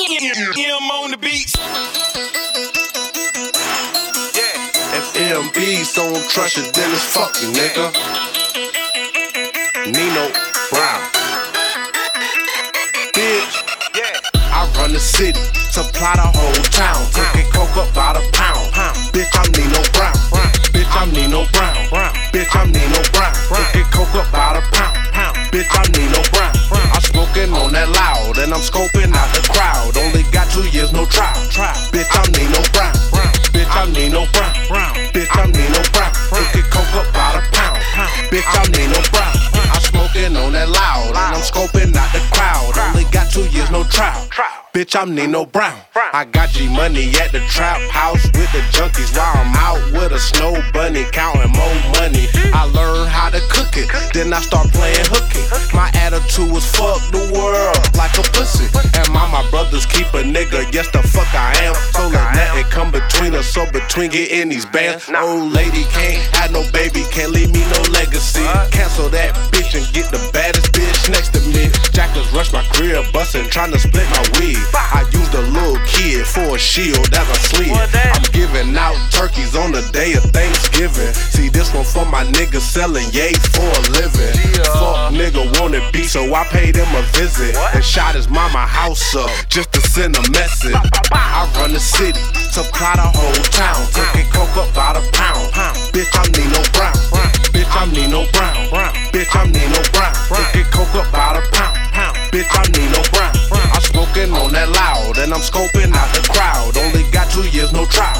M on the beats. Yeah. MBs don't trust you, then it's fuck you, nigga. Nino Brown. Bitch, Yeah. I run the city, supply the whole town. Cooking coke up by the pound. Bitch, I'm Nino Brown. Bitch, I'm Nino Brown. Bitch, I'm Nino Brown. Cooking coke up by the pound. Bitch, I'm Nino Brown. I'm smoking on that loud, and I'm scoping out the crowd. Two years, no trial. Bitch, I'm Nino Brown. Bitch, I'm Nino Brown. brown. Bitch, I'm Nino Brown. Cooking coke up by the pound. Bitch, I'm Nino Brown. I'm smoking on that loud, and I'm scoping out the crowd. Only got two years, no trial. Bitch, I'm Nino Brown. I got G money at the trap house with the junkies while I'm out with a snow bunny counting more money. I learned how to cook it, then I start playing hooky. My attitude was fuck the yes the fuck I am. So let nothing come between us, so between getting these bands. Old lady can't have no baby, can't leave me no legacy. Cancel that bitch and get the baddest bitch next to me. Jackers rush my crib, bustin', trying to split my weed. I used a little kid for a shield as I slid. I'm giving out turkeys on the day of Thanksgiving. See, this one for my niggas selling yay for a living. So I paid him a visit and shot his mama house up just to send a message. I run the city, supply the whole town, cooking coke up by the pound. Bitch, I'm Nino Brown. Bitch, I'm Nino Brown. Bitch, I'm Nino Brown. Cooking coke up by the pound. Bitch, I'm Nino Brown. I'm smoking on that loud, and I'm scoping out the crowd. Only got two years, no trial.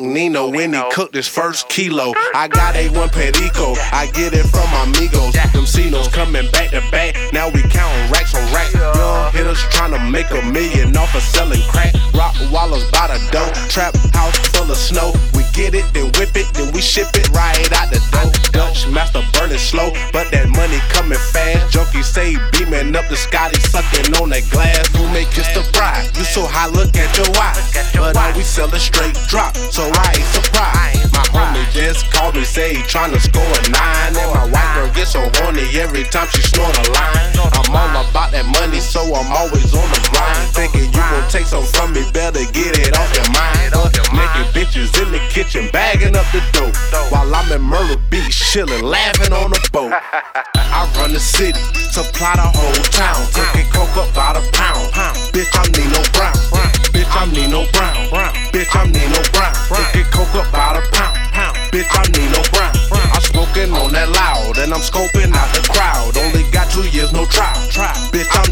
Like Nino when he cooked his first kilo. I got A1 Perico, I get it from amigos. Them Cinos coming back to back. Now we counting racks on racks. Young hitters trying to make a million off of selling crack. Rock wallers by the dough. Trap house full of snow. We get it, then whip it, then we ship it right out the door. Dutch master burning slow, but that money coming fast. Junkie say beaming up the Scotty, sucking on that glass. Who may kiss the bride? You so high, look at your eye. But all we sell a straight drop, so I ain't surprised. My homie just called me, say he tryna score a nine. And my white girl gets so horny every time she snort a line. I'm all about that money, so I'm always on I'm in Myrtle Beach, chillin', laughing on the boat. I run the city, supply the whole town. Cooking coke up by the pound. Bitch, I'm Nino Brown. Bitch, I'm Nino Brown. Bitch, I'm Nino Brown. Cooking coke up by the pound. Bitch, I'm Nino Brown. I'm smoking on that loud, and I'm scoping out the crowd. Only got two years, no trial. Bitch, I'm